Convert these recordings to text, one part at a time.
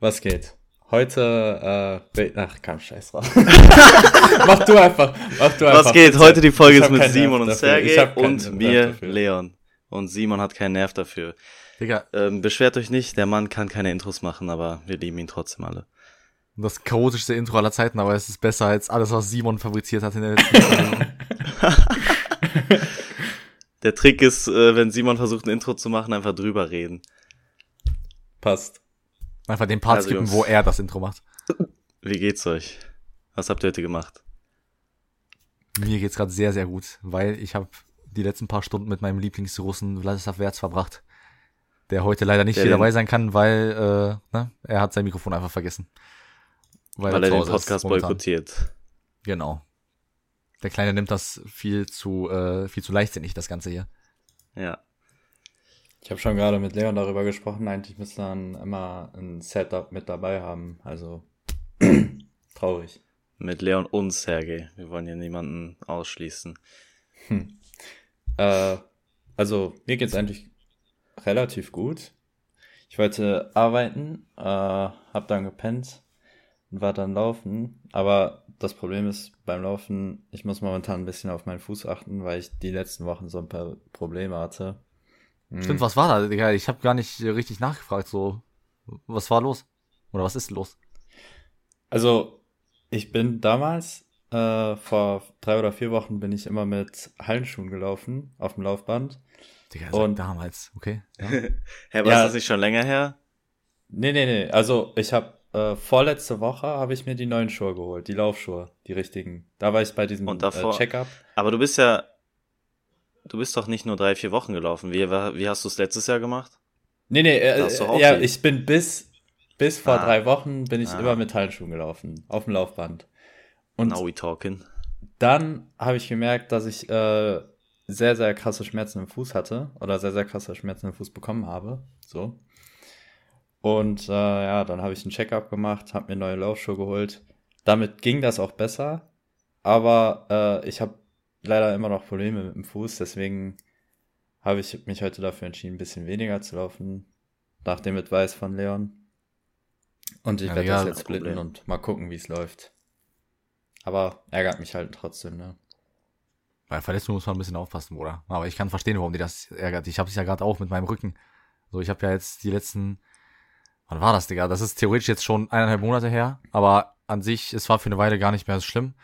Was geht? Heute, äh, ach, komm, scheiß drauf. mach du einfach, mach du einfach. Was geht? Heute die Folge ist mit Simon und Sergej und mir, Leon. Und Simon hat keinen Nerv dafür. Digga. Ähm, beschwert euch nicht, der Mann kann keine Intros machen, aber wir lieben ihn trotzdem alle. Das chaotischste Intro aller Zeiten, aber es ist besser als alles, was Simon fabriziert hat in der letzten Der Trick ist, äh, wenn Simon versucht, ein Intro zu machen, einfach drüber reden. Passt. Einfach den Part also, skippen, wo er das Intro macht. Wie geht's euch? Was habt ihr heute gemacht? Mir geht's gerade sehr, sehr gut, weil ich habe die letzten paar Stunden mit meinem Lieblingsrussen Vladislav Wertz verbracht, der heute leider nicht der hier dabei sein kann, weil äh, ne, er hat sein Mikrofon einfach vergessen. Weil, weil er den Podcast boykottiert. Genau. Der Kleine nimmt das viel zu, äh, viel zu leichtsinnig, das Ganze hier. Ja. Ich habe schon gerade mit Leon darüber gesprochen, eigentlich müsste man immer ein Setup mit dabei haben. Also traurig. Mit Leon und Sergej. Wir wollen hier niemanden ausschließen. Hm. Äh, also mir geht's eigentlich relativ gut. Ich wollte arbeiten, äh, hab dann gepennt und war dann laufen. Aber das Problem ist beim Laufen, ich muss momentan ein bisschen auf meinen Fuß achten, weil ich die letzten Wochen so ein paar Probleme hatte. Stimmt, was war da, Digga? Ich habe gar nicht richtig nachgefragt, so. Was war los? Oder was ist los? Also, ich bin damals, äh, vor drei oder vier Wochen bin ich immer mit Hallenschuhen gelaufen, auf dem Laufband. Digga, und damals, okay. Ja. Hä, war ja, das nicht schon länger her? Nee, nee, nee. Also, ich habe äh, vorletzte Woche habe ich mir die neuen Schuhe geholt, die Laufschuhe, die richtigen. Da war ich bei diesem Und davor, äh, Check-up. Aber du bist ja, du bist doch nicht nur drei, vier Wochen gelaufen. Wie, wie hast du es letztes Jahr gemacht? Nee, nee, äh, ja, die? ich bin bis, bis vor ah. drei Wochen bin ich ah. immer mit Handschuhen gelaufen, auf dem Laufband. Und Now we talking. Dann habe ich gemerkt, dass ich äh, sehr, sehr krasse Schmerzen im Fuß hatte oder sehr, sehr krasse Schmerzen im Fuß bekommen habe. So. Und äh, ja, dann habe ich einen Checkup gemacht, habe mir neue Laufschuhe geholt. Damit ging das auch besser, aber äh, ich habe leider immer noch Probleme mit dem Fuß, deswegen habe ich mich heute dafür entschieden, ein bisschen weniger zu laufen, nach dem Advice von Leon. Und ich ja, werde ja, das jetzt splitten und mal gucken, wie es läuft. Aber ärgert mich halt trotzdem, ne? Bei Verletzungen muss man ein bisschen aufpassen, Bruder. Aber ich kann verstehen, warum die das ärgert. Ich habe es ja gerade auch mit meinem Rücken. So, ich habe ja jetzt die letzten Wann war das, Digga? Das ist theoretisch jetzt schon eineinhalb Monate her, aber an sich, es war für eine Weile gar nicht mehr so schlimm.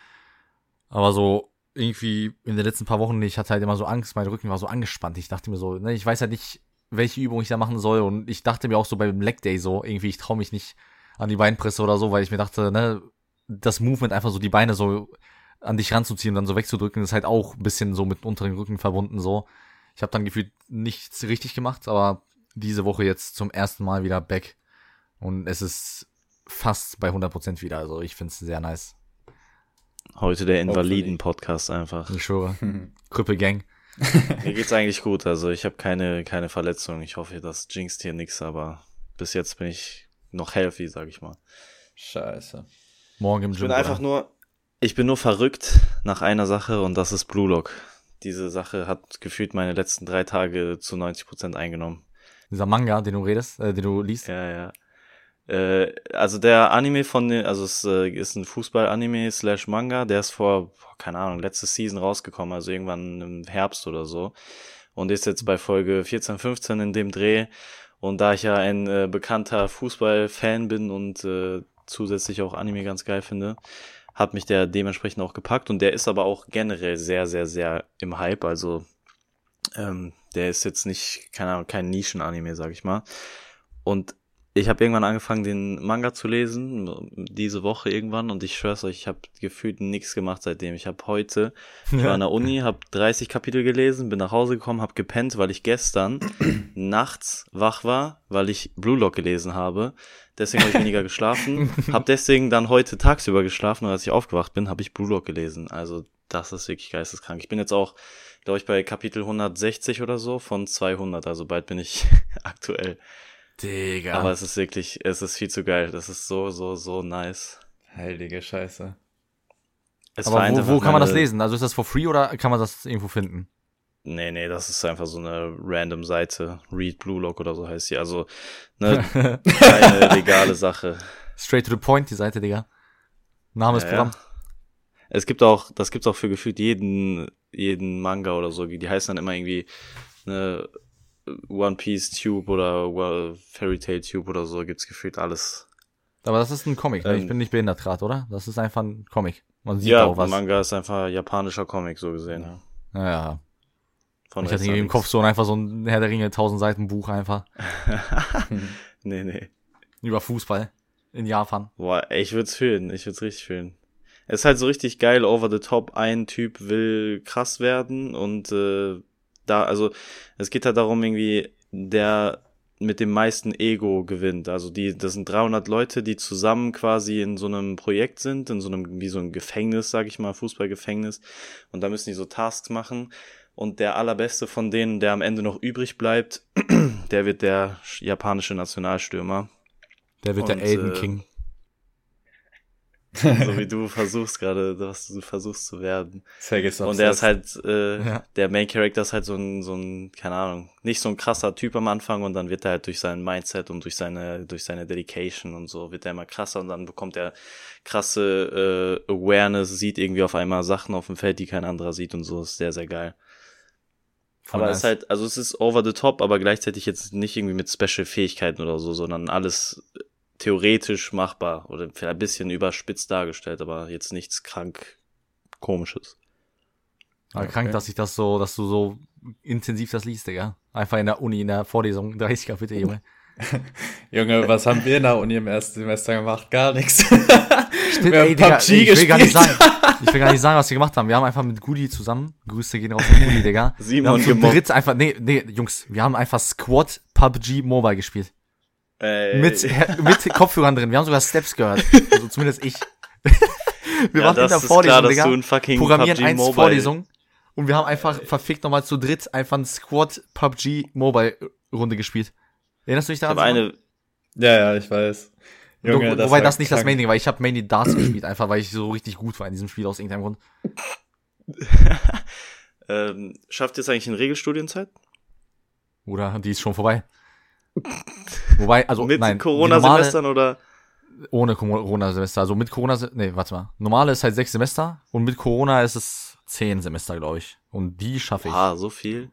Aber so irgendwie in den letzten paar Wochen, ich hatte halt immer so Angst, mein Rücken war so angespannt. Ich dachte mir so, ne, ich weiß halt nicht, welche Übung ich da machen soll. Und ich dachte mir auch so beim Leg Day so, irgendwie, ich traue mich nicht an die Beinpresse oder so, weil ich mir dachte, ne, das Movement einfach so die Beine so an dich ranzuziehen und dann so wegzudrücken, ist halt auch ein bisschen so mit unteren Rücken verbunden so. Ich habe dann gefühlt nichts richtig gemacht, aber diese Woche jetzt zum ersten Mal wieder back und es ist fast bei 100% wieder. Also ich finde es sehr nice. Heute der Invaliden-Podcast einfach. Ich schwöre. Krüppelgang. Mir geht's eigentlich gut. Also ich habe keine, keine Verletzung. Ich hoffe, das jinxt hier nix, aber bis jetzt bin ich noch healthy, sag ich mal. Scheiße. Morgen im Gym. Ich bin einfach nur, ich bin nur verrückt nach einer Sache und das ist Blue Lock. Diese Sache hat gefühlt meine letzten drei Tage zu 90% eingenommen. Dieser Manga, den du redest, äh, den du liest? Ja, ja. Äh, also der Anime von also es äh, ist ein Fußball-Anime slash Manga, der ist vor, keine Ahnung, letzte Season rausgekommen, also irgendwann im Herbst oder so. Und ist jetzt bei Folge 14, 15 in dem Dreh. Und da ich ja ein äh, bekannter Fußball-Fan bin und äh, zusätzlich auch Anime ganz geil finde, hat mich der dementsprechend auch gepackt. Und der ist aber auch generell sehr, sehr, sehr im Hype. Also ähm, der ist jetzt nicht, keine Ahnung, kein Nischen-Anime, sag ich mal. Und ich habe irgendwann angefangen, den Manga zu lesen, diese Woche irgendwann, und ich schwör's euch, ich habe gefühlt nichts gemacht seitdem. Ich habe heute, ich war an der Uni, habe 30 Kapitel gelesen, bin nach Hause gekommen, habe gepennt, weil ich gestern nachts wach war, weil ich Blue Lock gelesen habe. Deswegen habe ich weniger geschlafen, habe deswegen dann heute tagsüber geschlafen und als ich aufgewacht bin, habe ich Blue Lock gelesen. Also das ist wirklich geisteskrank. Ich bin jetzt auch, glaube ich, bei Kapitel 160 oder so von 200, also bald bin ich aktuell. Digga. Aber es ist wirklich, es ist viel zu geil. Das ist so, so, so nice. Heilige Scheiße. Es Aber wo, wo kann man das lesen? Also ist das for free oder kann man das irgendwo finden? Nee, nee, das ist einfach so eine random Seite. Read Blue Lock oder so heißt sie. Also, ne, keine legale Sache. Straight to the point, die Seite, Digga. Name ist Ja, Programm. ja. Es gibt auch, das gibt's auch für gefühlt jeden, jeden Manga oder so. Die heißen dann immer irgendwie ne, One Piece Tube oder Wa- Fairy Tail Tube oder so. Gibt's gefühlt alles. Aber das ist ein Comic, ne? Ich Ähm, bin nicht behindert gerade, oder? Das ist einfach ein Comic. Man sieht ja, auch was. Manga ist einfach japanischer Comic, so gesehen. Ja. Ja, ja. Von ich hatte irgendwie im Kopf so einfach so ein Herr der Ringe 1000 Seiten Buch einfach nee, nee. über Fußball in Japan. Boah, ich würd's fühlen. Ich würd's richtig fühlen. Es ist halt so richtig geil, over the top. Ein Typ will krass werden und äh, da, also es geht halt darum, irgendwie, der mit dem meisten Ego gewinnt. Also die, das sind 300 Leute, die zusammen quasi in so einem Projekt sind, in so einem, wie so ein Gefängnis, sag ich mal, Fußballgefängnis. Und da müssen die so Tasks machen. Und der allerbeste von denen, der am Ende noch übrig bleibt, der wird der japanische Nationalstürmer. Der wird der Und, Aiden äh, King. so wie du versuchst gerade, was du versuchst zu werden. Und der ist halt, äh, Ja. der Main Character ist halt so ein, so ein, keine Ahnung, nicht so ein krasser Typ am Anfang und dann wird er halt durch sein Mindset und durch seine, durch seine Dedication und so wird er immer krasser und dann bekommt er krasse äh, Awareness, sieht irgendwie auf einmal Sachen auf dem Feld, die kein anderer sieht und so, ist sehr, sehr geil. Voll aber nice. es ist halt, also es ist over the top, aber gleichzeitig jetzt nicht irgendwie mit Special Fähigkeiten oder so, sondern alles theoretisch machbar oder vielleicht ein bisschen überspitzt dargestellt, aber jetzt nichts krank komisches. Aber Okay. krank, dass ich das so, dass du so intensiv das liest, Digga. Einfach in der Uni, in der Vorlesung, 30 Kapitel, Junge. Junge, was haben wir in der Uni im ersten Semester gemacht? Gar nichts. Stimmt, Wir haben ey, Digga, PUBG ey, ich will gar nicht gespielt. sagen, ich will gar nicht sagen, was wir gemacht haben. Wir haben einfach mit Gudi zusammen, Grüße gehen raus an Gudi, Digga. wir Simon haben zu dritt einfach, nee, nee, Jungs, wir haben einfach Squad PUBG Mobile gespielt. Ey, Mit, mit Kopfhörern drin. Wir haben sogar Steps gehört. Also zumindest ich. wir ja, waren in das der Vorlesung, klar, Digga. du ein fucking Programmieren PUBG 1 Mobile Vorlesung. Und wir haben einfach verfickt nochmal zu dritt einfach ein Squad PUBG Mobile Runde gespielt. Erinnerst du dich Ich daran? habe Simon? eine, ja, ja, ich weiß. Junge, Wo- das Wobei das nicht das krank. Main Ding war. Ich habe mainly Darts gespielt, einfach weil ich so richtig gut war in diesem Spiel aus irgendeinem Grund. ähm, schafft ihr es eigentlich in Regelstudienzeit? Oder die ist schon vorbei. Wobei, also Mit nein, Corona-Semestern oder? ohne Corona-Semester. Also mit Corona, nee, warte mal. Normale ist halt sechs Semester und mit Corona ist es zehn Semester, glaube ich. Und die schaffe ich. Ah, so viel?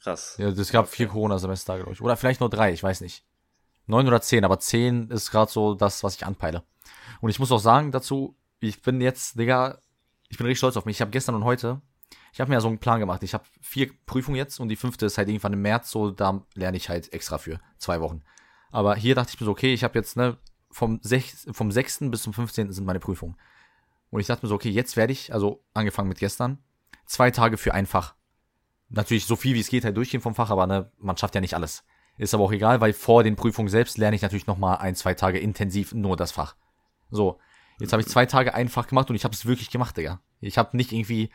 Krass. Ja, es gab vier Corona-Semester, glaube ich. Oder vielleicht nur drei, ich weiß nicht. Neun oder zehn, aber zehn ist gerade so das, was ich anpeile. Und ich muss auch sagen dazu, ich bin jetzt, Digga, ich bin richtig stolz auf mich. Ich habe gestern und heute, ich habe mir ja so einen Plan gemacht. Ich habe vier Prüfungen jetzt und die fünfte ist halt irgendwann im März, so da lerne ich halt extra für zwei Wochen. Aber hier dachte ich mir so, okay, ich habe jetzt, ne, vom, sech, vom 6. bis zum 15. sind meine Prüfungen. Und ich dachte mir so, okay, jetzt werde ich, also angefangen mit gestern, zwei Tage für ein Fach natürlich so viel wie es geht halt durchgehen vom Fach, aber ne, man schafft ja nicht alles. Ist aber auch egal, weil vor den Prüfungen selbst lerne ich natürlich noch mal ein, zwei Tage intensiv nur das Fach. So, jetzt habe ich zwei Tage ein Fach gemacht und ich habe es wirklich gemacht, Digga. Ich habe nicht irgendwie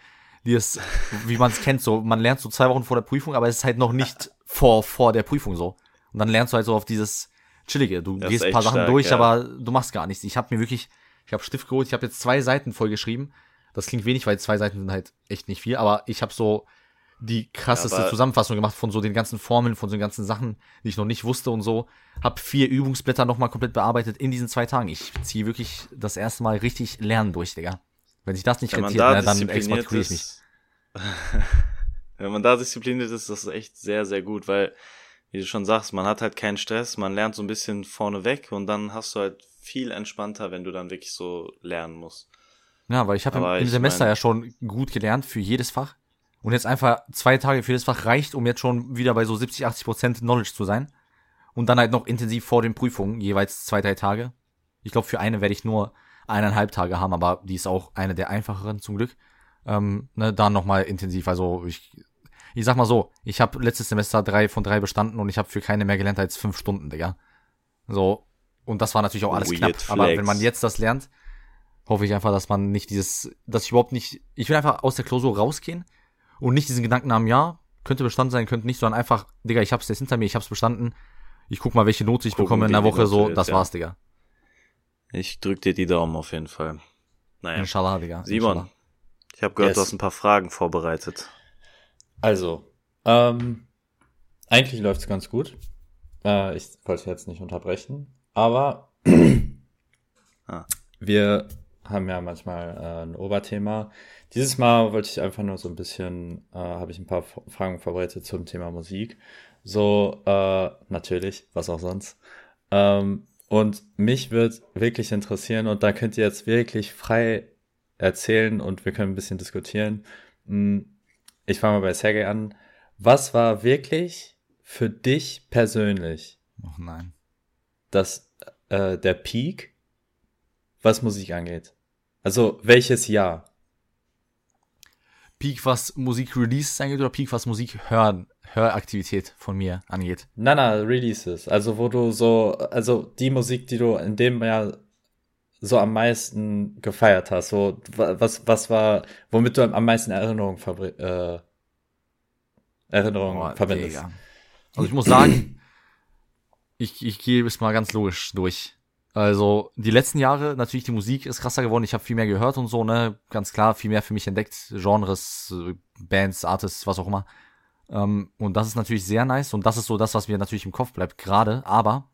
dieses, wie man es kennt, so man lernt so zwei Wochen vor der Prüfung, aber es ist halt noch nicht vor vor der Prüfung so. Und dann lernst du halt so auf dieses chillige. Du Das ist gehst ein paar Sachen stark, durch, ja. aber du machst gar nichts. Ich habe mir wirklich, ich habe Stift geholt, ich habe jetzt zwei Seiten voll geschrieben. Das klingt wenig, weil zwei Seiten sind halt echt nicht viel, aber ich habe so die krasseste Ja, Zusammenfassung gemacht von so den ganzen Formeln, von so den ganzen Sachen, die ich noch nicht wusste und so. Hab vier Übungsblätter nochmal komplett bearbeitet in diesen zwei Tagen. Ich ziehe wirklich das erste Mal richtig Lernen durch, Digga. Wenn sich das nicht Wenn rentiert, da ne, dann exmatrikuliere ich mich. wenn man da diszipliniert ist, das ist echt sehr, sehr gut, weil, wie du schon sagst, man hat halt keinen Stress, man lernt so ein bisschen vorne weg und dann hast du halt viel entspannter, wenn du dann wirklich so lernen musst. Ja, weil ich habe im, im ich Semester mein- ja schon gut gelernt für jedes Fach. Und jetzt einfach zwei Tage für jedes Fach reicht, um jetzt schon wieder bei so 70, 80 Prozent Knowledge zu sein. Und dann halt noch intensiv vor den Prüfungen, jeweils zwei, drei Tage. Ich glaube, für eine werde ich nur eineinhalb Tage haben, aber die ist auch eine der einfacheren zum Glück. Ähm, ne, dann nochmal intensiv. Also ich, ich sag mal so, ich habe letztes Semester drei von drei bestanden und ich habe für keine mehr gelernt als fünf Stunden, Digga. So. Und das war natürlich auch alles Weird knapp. Aber flex. wenn man jetzt das lernt, hoffe ich einfach, dass man nicht dieses, dass ich überhaupt nicht, ich will einfach aus der Klausur rausgehen und nicht diesen Gedanken haben, ja, könnte bestanden sein, könnte nicht, sondern einfach, Digga, ich hab's jetzt hinter mir, ich hab's bestanden. Ich guck mal, welche Note ich Gucken, bekomme in der Woche, Note so, ist, das ja. war's, Digga. Ich drück dir die Daumen auf jeden Fall. Naja. Inshallah, Digga. Simon, Inshallah. ich habe gehört, Yes. du hast ein paar Fragen vorbereitet. Also, ähm, eigentlich läuft es ganz gut. Äh, ich wollte jetzt nicht unterbrechen, aber Ah. wir haben ja manchmal äh, ein Oberthema. Dieses Mal wollte ich einfach nur so ein bisschen, äh, habe ich ein paar F- Fragen vorbereitet zum Thema Musik. So, äh, natürlich, was auch sonst. Ähm, und mich wird wirklich interessieren und da könnt ihr jetzt wirklich frei erzählen und wir können ein bisschen diskutieren. Hm, Ich fange mal bei Sergei an. Was war wirklich für dich persönlich Oh nein. das, äh, der Peak, was Musik angeht? Also welches Jahr? Peak, was Musik-Releases angeht oder Peak, was Musik hören, Höraktivität von mir angeht? Na, na, Releases. Also wo du so, also die Musik, die du in dem Jahr so am meisten gefeiert hast. So, wa- was, was war, womit du am meisten Erinnerungen äh, Erinnerungen Boah, verbindest? Digga. Also ich muss sagen, ich, ich gehe es mal ganz logisch durch. Also die letzten Jahre, natürlich die Musik ist krasser geworden, ich habe viel mehr gehört und so, ne, ganz klar, viel mehr für mich entdeckt, Genres, äh, Bands, Artists, was auch immer. Ähm, und das ist natürlich sehr nice und das ist so das, was mir natürlich im Kopf bleibt, gerade, aber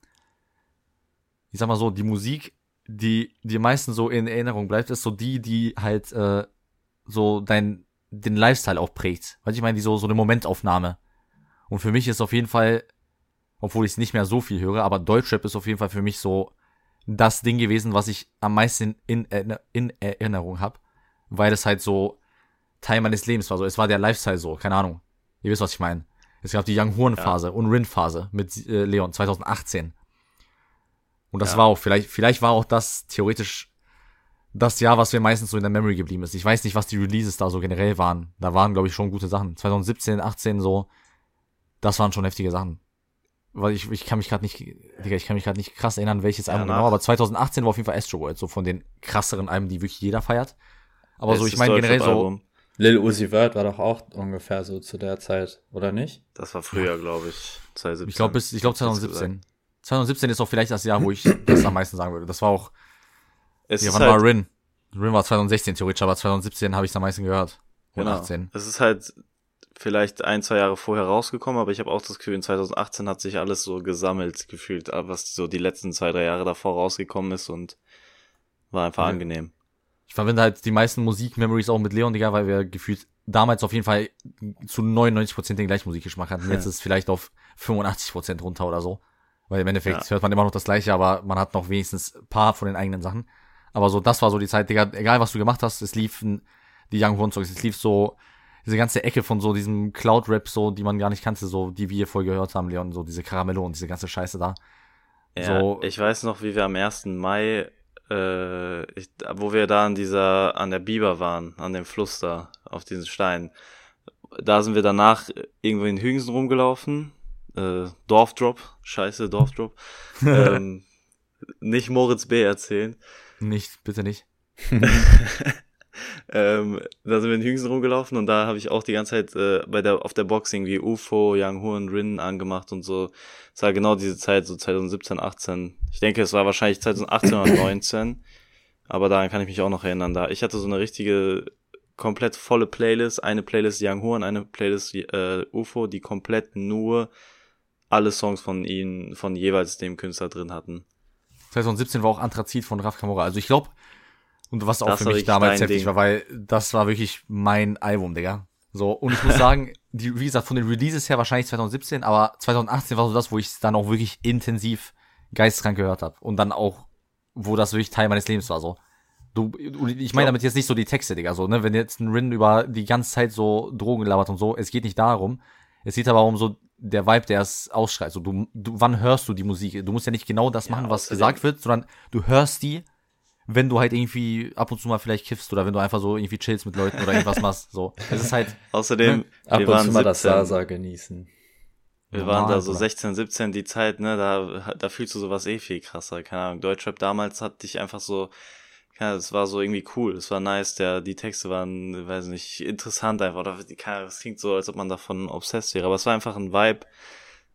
ich sag mal so, die Musik, die die meisten so in Erinnerung bleibt, ist so die, die halt äh, so dein den Lifestyle auch prägt. Weil ich meine, die so so eine Momentaufnahme. Und für mich ist auf jeden Fall, obwohl ich es nicht mehr so viel höre, aber Deutschrap ist auf jeden Fall für mich so das Ding gewesen, was ich am meisten in, in Erinnerung habe, weil es halt so Teil meines Lebens war. So, es war der Lifestyle so, keine Ahnung. Ihr wisst, was ich meine. Es gab die Young Horn Phase und Rin Phase mit äh, Leon 2018. Und das Ja. war auch vielleicht vielleicht war auch das theoretisch das Jahr, was mir meistens so in der Memory geblieben ist. Ich weiß nicht, was die Releases da so generell waren. Da waren glaube ich schon gute Sachen. 2017, 18 so das waren schon heftige Sachen. Weil ich, ich kann mich gerade nicht, Digga, ich kann mich gerade nicht krass erinnern, welches Ja, Album genau, aber 2018 war auf jeden Fall Astro World, so von den krasseren Alben, die wirklich jeder feiert. Aber so, ich Bestes meine generell so, Deutschrap-Album. Lil Uzi Vert war doch auch ungefähr so zu der Zeit, oder nicht? Das war früher, glaube ich. 2017. ich glaube bis, ich jetzt 2017. 2017 ist auch vielleicht das Jahr, wo ich das am meisten sagen würde. Das war auch, Es ja, ist wann halt, war Rin? Rin war 2016 theoretisch, aber 2017 habe ich es am meisten gehört. Genau. 18. Es ist halt vielleicht ein, zwei Jahre vorher rausgekommen, aber ich habe auch das Gefühl, in 2018 hat sich alles so gesammelt gefühlt, was so die letzten zwei, drei Jahre davor rausgekommen ist und war einfach Ja. angenehm. Ich verbinde halt die meisten Musik-Memories auch mit Leon, Digga, weil wir gefühlt damals auf jeden Fall zu 99% den gleichen Musikgeschmack hatten. Jetzt ist es vielleicht auf 85% runter oder so. Weil im Endeffekt Ja. hört man immer noch das Gleiche, aber man hat noch wenigstens ein paar von den eigenen Sachen. Aber so, das war so die Zeit, Digga, egal was du gemacht hast, es liefen die Young Horn Songs, es lief so diese ganze Ecke von so diesem Cloud-Rap, so, die man gar nicht kannte, so, die wir voll gehört haben, Leon, so diese Karamello und diese ganze Scheiße da. Ja, So- ich weiß noch, wie wir am 1. Mai, äh, ich, wo wir da an dieser, an der Biber waren, an dem Fluss da, auf diesen Stein. Da sind wir danach irgendwo in Hügensen rumgelaufen. Äh, Dorfdrop, scheiße, Dorfdrop. ähm, nicht Moritz B. erzählen. Nicht, bitte nicht. ähm, da sind wir in Hügensen rumgelaufen und da habe ich auch die ganze Zeit äh, bei der auf der Box irgendwie UFO, Young Horn, Rin angemacht und so. Es war genau diese Zeit, so 2017, 18. Ich denke, es war wahrscheinlich 2018 oder 19. Aber daran kann ich mich auch noch erinnern. Da ich hatte so eine richtige komplett volle Playlist, eine Playlist Young Horn, eine Playlist äh, UFO, die komplett nur alle Songs von ihnen, von jeweils dem Künstler drin hatten. 2017 war auch Anthrazit von Raf Kamora. Also ich glaube, und was auch Das für mich damals heftig Ding. war, weil das war wirklich mein Album, Digga. So, und ich muss sagen, die, wie gesagt, von den Releases her wahrscheinlich 2017, aber 2018 war so das, wo ich es dann auch wirklich intensiv geisteskrank gehört habe. Und dann auch, wo das wirklich Teil meines Lebens war, so. Du, ich meine damit jetzt nicht so die Texte, Digga, so, ne, wenn jetzt ein Rin über die ganze Zeit so Drogen labert und so, es geht nicht darum. Es geht aber um so der Vibe, der es ausschreit. So, du, du, wann hörst du die Musik? Du musst ja nicht genau das Ja, machen, was gesagt wird, sondern du hörst die, wenn du halt irgendwie ab und zu mal vielleicht kiffst oder wenn du einfach so irgendwie chillst mit Leuten oder irgendwas machst. So, es ist halt, Außerdem, Ab wir und waren zu mal das 17. Sasa genießen. Wir waren da so Bruder. 16, 17, die Zeit, ne, da, da fühlst du sowas eh viel krasser. Keine Ahnung, Deutschrap damals hat dich einfach so, ja, es war so irgendwie cool, es war nice, der, die Texte waren, weiß nicht, interessant einfach, oder, die, keine Ahnung, es klingt so, als ob man davon obsessed wäre, aber es war einfach ein Vibe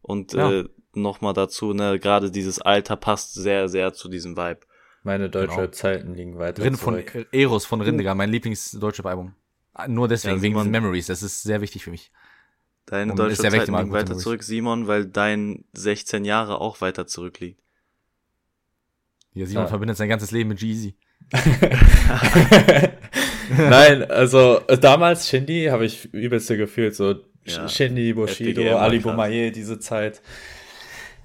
und, Ja. äh, nochmal dazu, ne, gerade dieses Alter passt sehr, sehr zu diesem Vibe. Meine Deutschrap-Zeiten liegen weiter Rin von zurück. Eros von Rindiger, mein Lieblings-Deutsche Album. Nur deswegen, Ja, wegen diesen Memories. Das ist sehr wichtig für mich. Deine Und deutsche Zeit liegt weiter zurück, Simon, weil dein 16 Jahre auch weiter zurückliegt. Hier, Simon Ja. verbindet sein ganzes Leben mit Jeezy. Nein, also damals Shindy habe ich übelste gefühlt, so Ja. Shindy, Bushido, Ali. Boumaier, diese Zeit.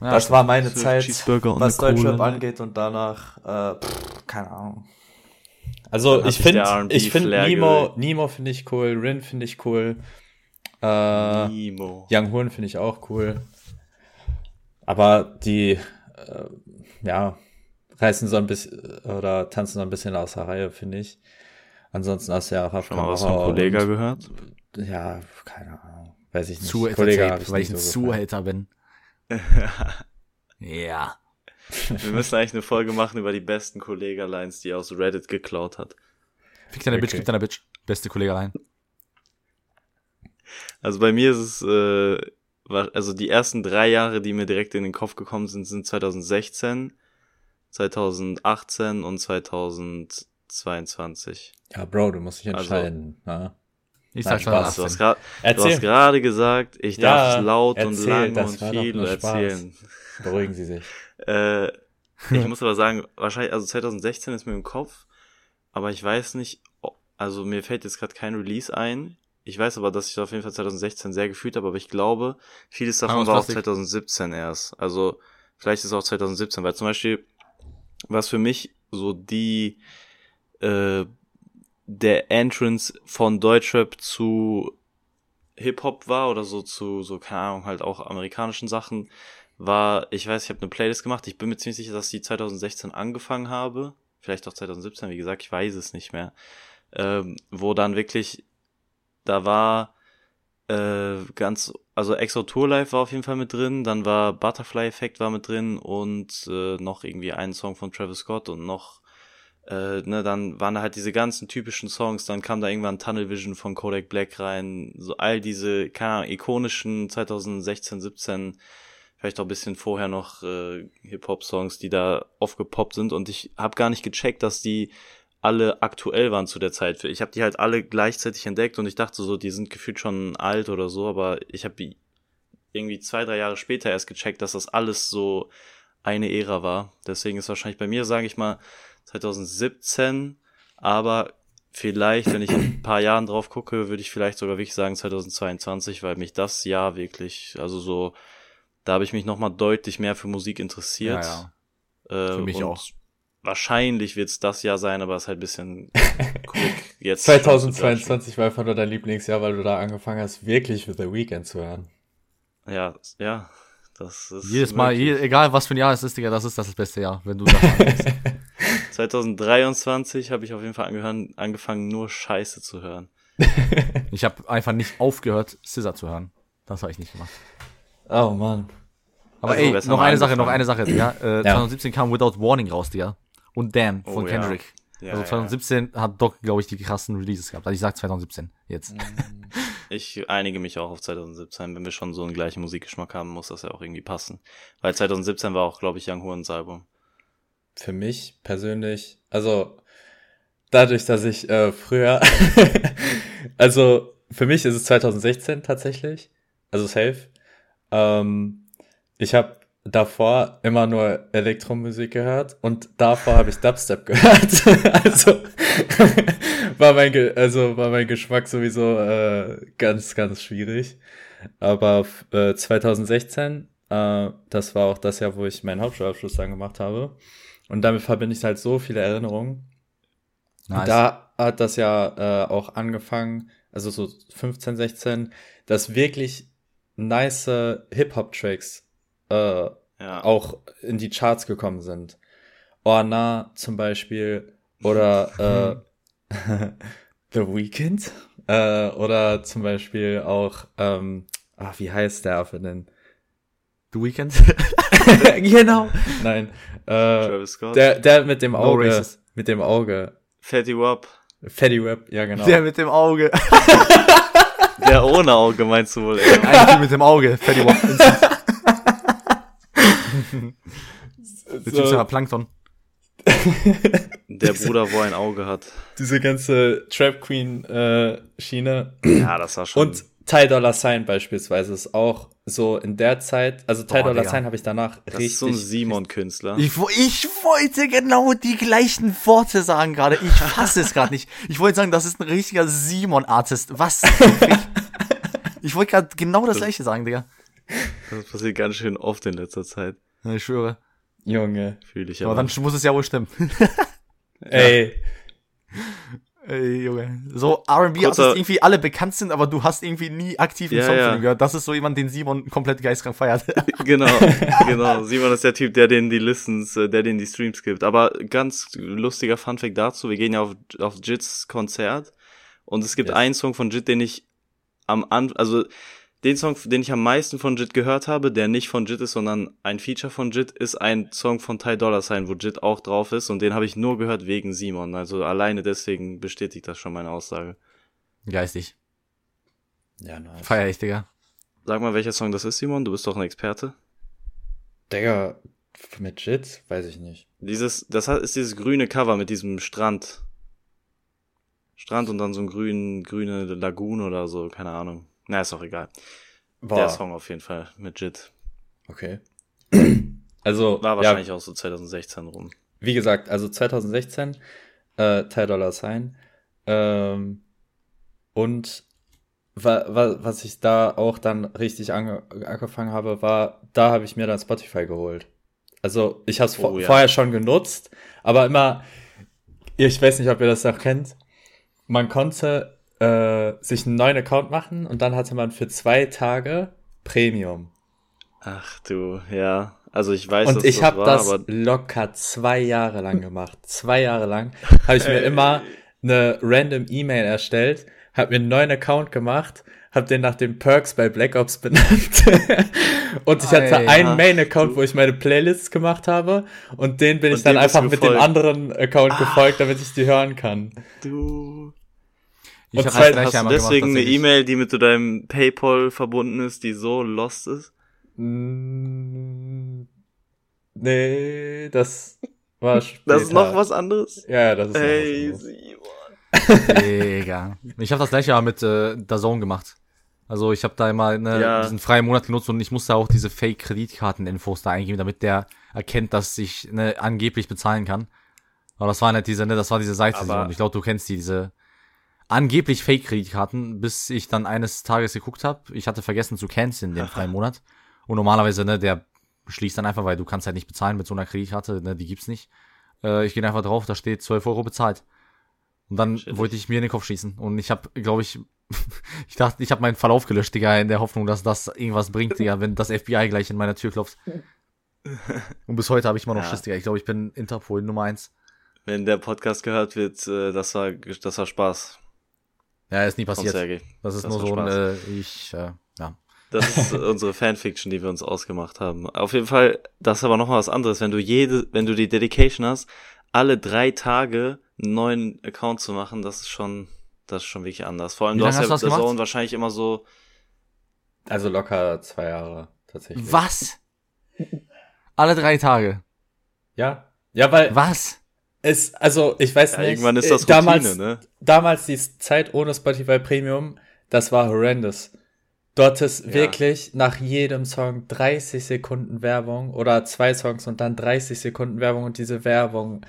Ja, das war meine So Zeit, was Deutschrap ne? angeht und danach, äh, pff, keine Ahnung. Also ich finde, ich finde Nemo. Nemo finde ich cool, Rin finde ich cool, äh, Nemo. Young Horn finde ich auch cool. Aber die, äh, ja, reißen so ein bisschen oder tanzen so ein bisschen aus der Reihe, finde ich. Ansonsten hast du ja auch Schon mal was von Kollega gehört? Ja, keine Ahnung. Weiß ich nicht. Zuhälter Kollege hab Tape, weil ich ein so. Zuhälter bin. Ja. Wir müssen eigentlich eine Folge machen über die besten Kollega-Lines, die er aus Reddit geklaut hat. Fick deine Bitch, Okay. gib deiner Bitch. Beste Kollege allein. Also bei mir ist es, äh, also die ersten drei Jahre, die mir direkt in den Kopf gekommen sind, sind 2016, 2018 und 2022. Ja, Bro, du musst dich Also- entscheiden. ne? Ich Nein, sag schon Spaß. Du hast 18. grad- du Erzähl, hast gerade gesagt, ich Ja, darf es laut und erzähl, lang und war doch viel erzählen. beruhigen Sie sich. Äh, ich muss aber sagen, wahrscheinlich, also 2016 ist mir im Kopf, aber ich weiß nicht, also mir fällt jetzt gerade kein Release ein. Ich weiß aber, dass ich auf jeden Fall 2016 sehr gefühlt habe, aber ich glaube, vieles davon war auch Plastik. 2017 erst. Also vielleicht ist es auch 2017, weil zum Beispiel, was für mich so die, äh, der Entrance von Deutschrap zu Hip-Hop war oder so zu, so, keine Ahnung, halt auch amerikanischen Sachen, war, ich weiß, ich habe eine Playlist gemacht, ich bin mir ziemlich sicher, dass ich die 2016 angefangen habe, vielleicht auch 2017, wie gesagt, ich weiß es nicht mehr, ähm, wo dann wirklich, da war äh, ganz, also Exo Tour Life war auf jeden Fall mit drin, dann war Butterfly Effect war mit drin und äh, noch irgendwie ein Song von Travis Scott und noch äh, ne, dann waren da halt diese ganzen typischen Songs, dann kam da irgendwann Tunnel Vision von Kodak Black rein, so all diese, keine Ahnung, ikonischen 2016, 17, vielleicht auch ein bisschen vorher noch äh, Hip-Hop-Songs, die da aufgepoppt sind und ich habe gar nicht gecheckt, dass die alle aktuell waren zu der Zeit. Ich habe die halt alle gleichzeitig entdeckt und ich dachte so, die sind gefühlt schon alt oder so, aber ich habe irgendwie zwei, drei Jahre später erst gecheckt, dass das alles so eine Ära war. Deswegen ist wahrscheinlich bei mir, sage ich mal, 2017, aber vielleicht, wenn ich in ein paar Jahren drauf gucke, würde ich vielleicht sogar wirklich sagen 2022, weil mich das Jahr wirklich, also so, da habe ich mich nochmal deutlich mehr für Musik interessiert. Ja, Äh, Für mich auch. Wahrscheinlich wird es das Jahr sein, aber es ist halt ein bisschen quick jetzt. schon zu judgen. 2022 war einfach nur dein Lieblingsjahr, weil du da angefangen hast, wirklich für The Weeknd zu hören. Ja, ja. Das ist Jedes Mal, möglich. je, egal was für ein Jahr es ist, Digga, das ist das beste Jahr, wenn du das. 2023 habe ich auf jeden Fall angehören, angefangen, nur Scheiße zu hören. Ich habe einfach nicht aufgehört, Scissor zu hören. Das habe ich nicht gemacht. Oh Mann. Aber Also, ey, noch eine Sache, noch eine Sache, Digga. Äh, Ja. 2017 kam Without Warning raus, Digga. Und Damn von Oh. Kendrick. Ja, also ja. 2017 hat Doc, glaube ich, die krassen Releases gehabt. Also ich sag 2017 jetzt. Ich einige mich auch auf 2017. Wenn wir schon so einen gleichen Musikgeschmack haben, muss das ja auch irgendwie passen. Weil 2017 war auch, glaube ich, Young Horns Album. Für mich persönlich, also dadurch, dass ich äh, früher, also für mich ist es 2016 tatsächlich, also safe. Ähm, ich habe davor immer nur Elektromusik gehört und davor habe ich Dubstep gehört. also war mein Ge also war mein Geschmack sowieso äh, ganz ganz schwierig. Aber äh, 2016, äh, das war auch das Jahr, wo ich meinen Hauptschulabschluss dann gemacht habe. Und damit verbinde ich halt so viele Erinnerungen. Und da hat das ja äh, auch angefangen, also so 15, 16, dass wirklich nice Hip-Hop-Tracks äh, Ja. auch in die Charts gekommen sind. Orna zum Beispiel oder äh, The Weeknd äh, oder zum Beispiel auch, ähm, ach, wie heißt der für den? The Weeknd? genau. Nein. Äh, Travis Scott. der, der mit dem No Auge. racist. mit dem Auge. Fatty Wap. Fatty Web, ja genau. Der mit dem Auge. Der ohne Auge meinst du wohl, ey. Typ mit dem Auge. Fatty Wap. Der Typ ist so, ja Plankton. Der Bruder, wo ein Auge hat. diese ganze Trap Queen äh, Schiene. Ja, das war schon. Und Ty Dollar Sign beispielsweise ist auch so in der Zeit, also Ty Digga. Sign habe ich danach Das richtig. ist so ein Simon-Künstler. Ich, ich wollte genau die gleichen Worte sagen gerade. Ich fasse es gerade nicht. Ich wollte sagen, das ist ein richtiger Simon-Artist. Was? ich wollte gerade genau das gleiche sagen, Digga. Das passiert ganz schön oft in letzter Zeit. Ja, Ich schwöre. Junge. Fühle ich Aber aber. dann muss es ja wohl stimmen. Ey, Ey, Junge. So R&B-Artists Kurzer- irgendwie alle bekannt sind, aber du hast irgendwie nie aktiv einen Ja, Song ja. von ihm gehört. Das ist so jemand, den Simon komplett geistkrank feiert. genau, genau. Simon ist der Typ, der den die Listens, äh, der den die Streams gibt. Aber ganz lustiger Funfact dazu, wir gehen ja auf, auf Jits Konzert und es gibt Yes. einen Song von Jit, den ich am Anfang, also den Song, den ich am meisten von Jit gehört habe, der nicht von Jit ist, sondern ein Feature von Jit, ist ein Song von Ty Dollar Sign, wo Jit auch drauf ist und den habe ich nur gehört wegen Simon. Also alleine deswegen bestätigt das schon meine Aussage. Geistig. ja, nice. Feier ich, Digga. Sag mal, welcher Song das ist, Simon? Du bist doch ein Experte. Digga, mit Jit? Weiß ich nicht. Dieses, das ist dieses grüne Cover mit diesem Strand. Strand und dann so ein grün, grüne Lagune oder so, keine Ahnung. Na, ist auch egal. Boah, Der Song auf jeden Fall mit Jit. okay. Also, War ja, wahrscheinlich auch so 2016 rum. wie gesagt, also 2016, äh, Ty Dollar Sign. Ähm, und wa, wa, was ich da auch dann richtig ange angefangen habe, war, da habe ich mir dann Spotify geholt. Also ich habe es Oh, ja. vorher schon genutzt, aber immer, ich weiß nicht, ob ihr das noch kennt, man konnte äh, sich einen neuen Account machen und dann hatte man für zwei Tage Premium. Ach du, ja. Also ich weiß, Und dass ich das habe war, das aber locker zwei Jahre lang gemacht. Zwei Jahre lang habe ich mir immer eine random E-Mail erstellt, habe mir einen neuen Account gemacht, habe den nach den Perks bei Black Ops benannt. und ich hatte Alter. einen Main-Account, wo ich meine Playlists gemacht habe und den bin Und ich dann einfach mit dem anderen Account gefolgt, damit ich die hören kann. du Ich Und hab zwei- das gleiche hast du einmal gemacht, deswegen eine. E-Mail, die mit zu deinem PayPal verbunden ist, die so lost ist? Mm, Nee, das war später. Das ist noch was anderes? Ja, das ist Ey, noch was anderes. Digga. Ich habe das gleiche Jahr mit äh, DAZN gemacht. Also ich habe da immer ne, Ja. diesen freien Monat genutzt und ich musste auch diese Fake-Kreditkarten-Infos da eingeben, damit der erkennt, dass ich ne, angeblich bezahlen kann. Aber das war nicht diese, ne, das war diese Seite. Aber- und ich glaube, du kennst die, diese angeblich Fake-Kreditkarten, bis ich dann eines Tages geguckt habe. Ich hatte vergessen zu canceln den freien Monat. Und normalerweise, ne, der schließt dann einfach, weil du kannst halt nicht bezahlen mit so einer Kreditkarte, ne, die gibt's nicht. Äh, ich gehe einfach drauf, da steht 12 Euro bezahlt. Und dann Chillig. wollte ich mir in den Kopf schießen. Und ich habe, glaube ich, ich dachte, ich habe meinen Verlauf gelöscht, Digga, in der Hoffnung, dass das irgendwas bringt, Digga, wenn das FBI gleich in meiner Tür klopft. Und bis heute habe ich immer noch Ja. Schiss, Digga. Ich glaube, ich bin Interpol Nummer eins. Wenn der Podcast gehört wird, äh, das war, das war Spaß Ja, ist nie passiert. Das ist Das nur so ein, äh, ich, äh, ja. Das ist unsere Fanfiction, die wir uns ausgemacht haben. Auf jeden Fall, das ist aber noch mal was anderes. Wenn du jede, wenn du die Dedication hast, alle drei Tage einen neuen Account zu machen, das ist schon, das ist schon wirklich anders. Vor allem, Wie du hast ja hast The gemacht? Zone wahrscheinlich immer so, Also locker zwei Jahre, tatsächlich. Was? Alle drei Tage. Ja. Ja, weil Was? Es, also ich weiß ja, nicht. irgendwann ist äh, das Routine, damals, ne? damals die Zeit ohne Spotify Premium, das war horrendous. Dort ist Ja. wirklich nach jedem Song 30 Sekunden Werbung oder zwei Songs und dann 30 Sekunden Werbung und diese Werbung.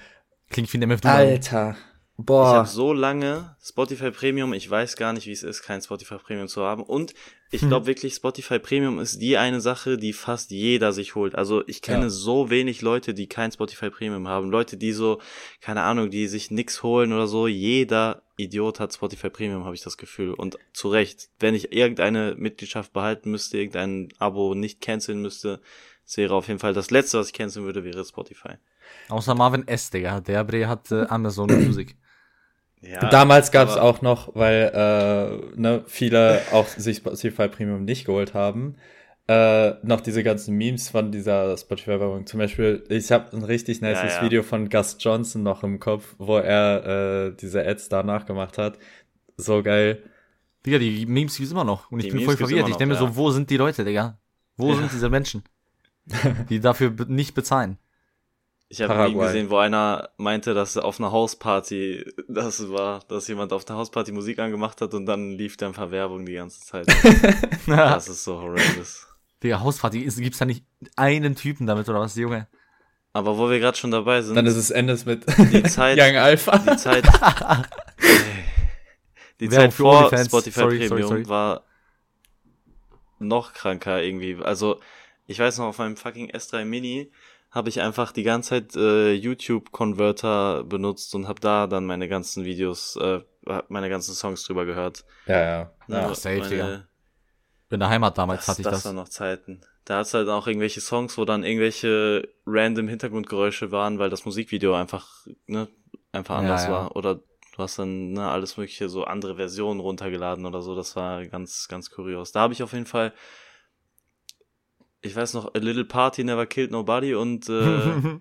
Klingt wie ein MF Alter. Ich Boah. habe so lange Spotify Premium, ich weiß gar nicht, wie es ist, kein Spotify Premium zu haben. Und ich Hm. glaube wirklich, Spotify Premium ist die eine Sache, die fast jeder sich holt. Also ich kenne Ja. so wenig Leute, die kein Spotify Premium haben. Leute, die so, keine Ahnung, die sich nix holen oder so. Jeder Idiot hat Spotify Premium, habe ich das Gefühl. Und zu Recht, wenn ich irgendeine Mitgliedschaft behalten müsste, irgendein Abo nicht canceln müsste, wäre auf jeden Fall das Letzte, was ich canceln würde, wäre Spotify. Außer Marvin S, Digga. Der Bre hat äh, Amazon Music. Ja, Damals gab es auch noch, weil äh, ne, viele auch sich Spotify Premium nicht geholt haben, äh, noch diese ganzen Memes von dieser Spotify-Werbung. Zum Beispiel, ich habe ein richtig nices Ja, ja. Video von Gus Johnson noch im Kopf, wo er äh, diese Ads da nachgemacht hat. So geil. Digga, die Memes gibt's immer noch. Und ich Die bin Memes voll verwirrt. Ich denke mir so, wo sind die Leute, Digga? Wo Ja. sind diese Menschen? Die dafür nicht bezahlen. Ich habe ein gesehen, wo einer meinte, dass auf einer Hausparty das war, dass jemand auf einer Hausparty Musik angemacht hat und dann lief dann Verwerbung die ganze Zeit. das ist so horrendous. Digga, Hausparty, gibt's da nicht einen Typen damit oder was, Junge? Aber wo wir gerade schon dabei sind. Dann ist es Endes mit die Zeit, Young Alpha. Die Zeit, die Zeit vor Spotify sorry, Premium sorry, sorry. war noch kranker irgendwie. Also, ich weiß noch, auf meinem fucking S3 Mini habe ich einfach die ganze Zeit äh, YouTube-Converter benutzt und habe da dann meine ganzen Videos, äh, meine ganzen Songs drüber gehört. Ja, ja. Ja, ja safe, meine, In der Heimat damals das, hatte ich das. Das waren noch Zeiten. Da hat's halt auch irgendwelche Songs, wo dann irgendwelche random Hintergrundgeräusche waren, weil das Musikvideo einfach, ne, einfach anders ja, ja. war. Oder du hast dann ne, alles mögliche so andere Versionen runtergeladen oder so. Das war ganz, ganz kurios. Da habe ich auf jeden Fall ich weiß noch, A Little Party Never Killed Nobody und äh,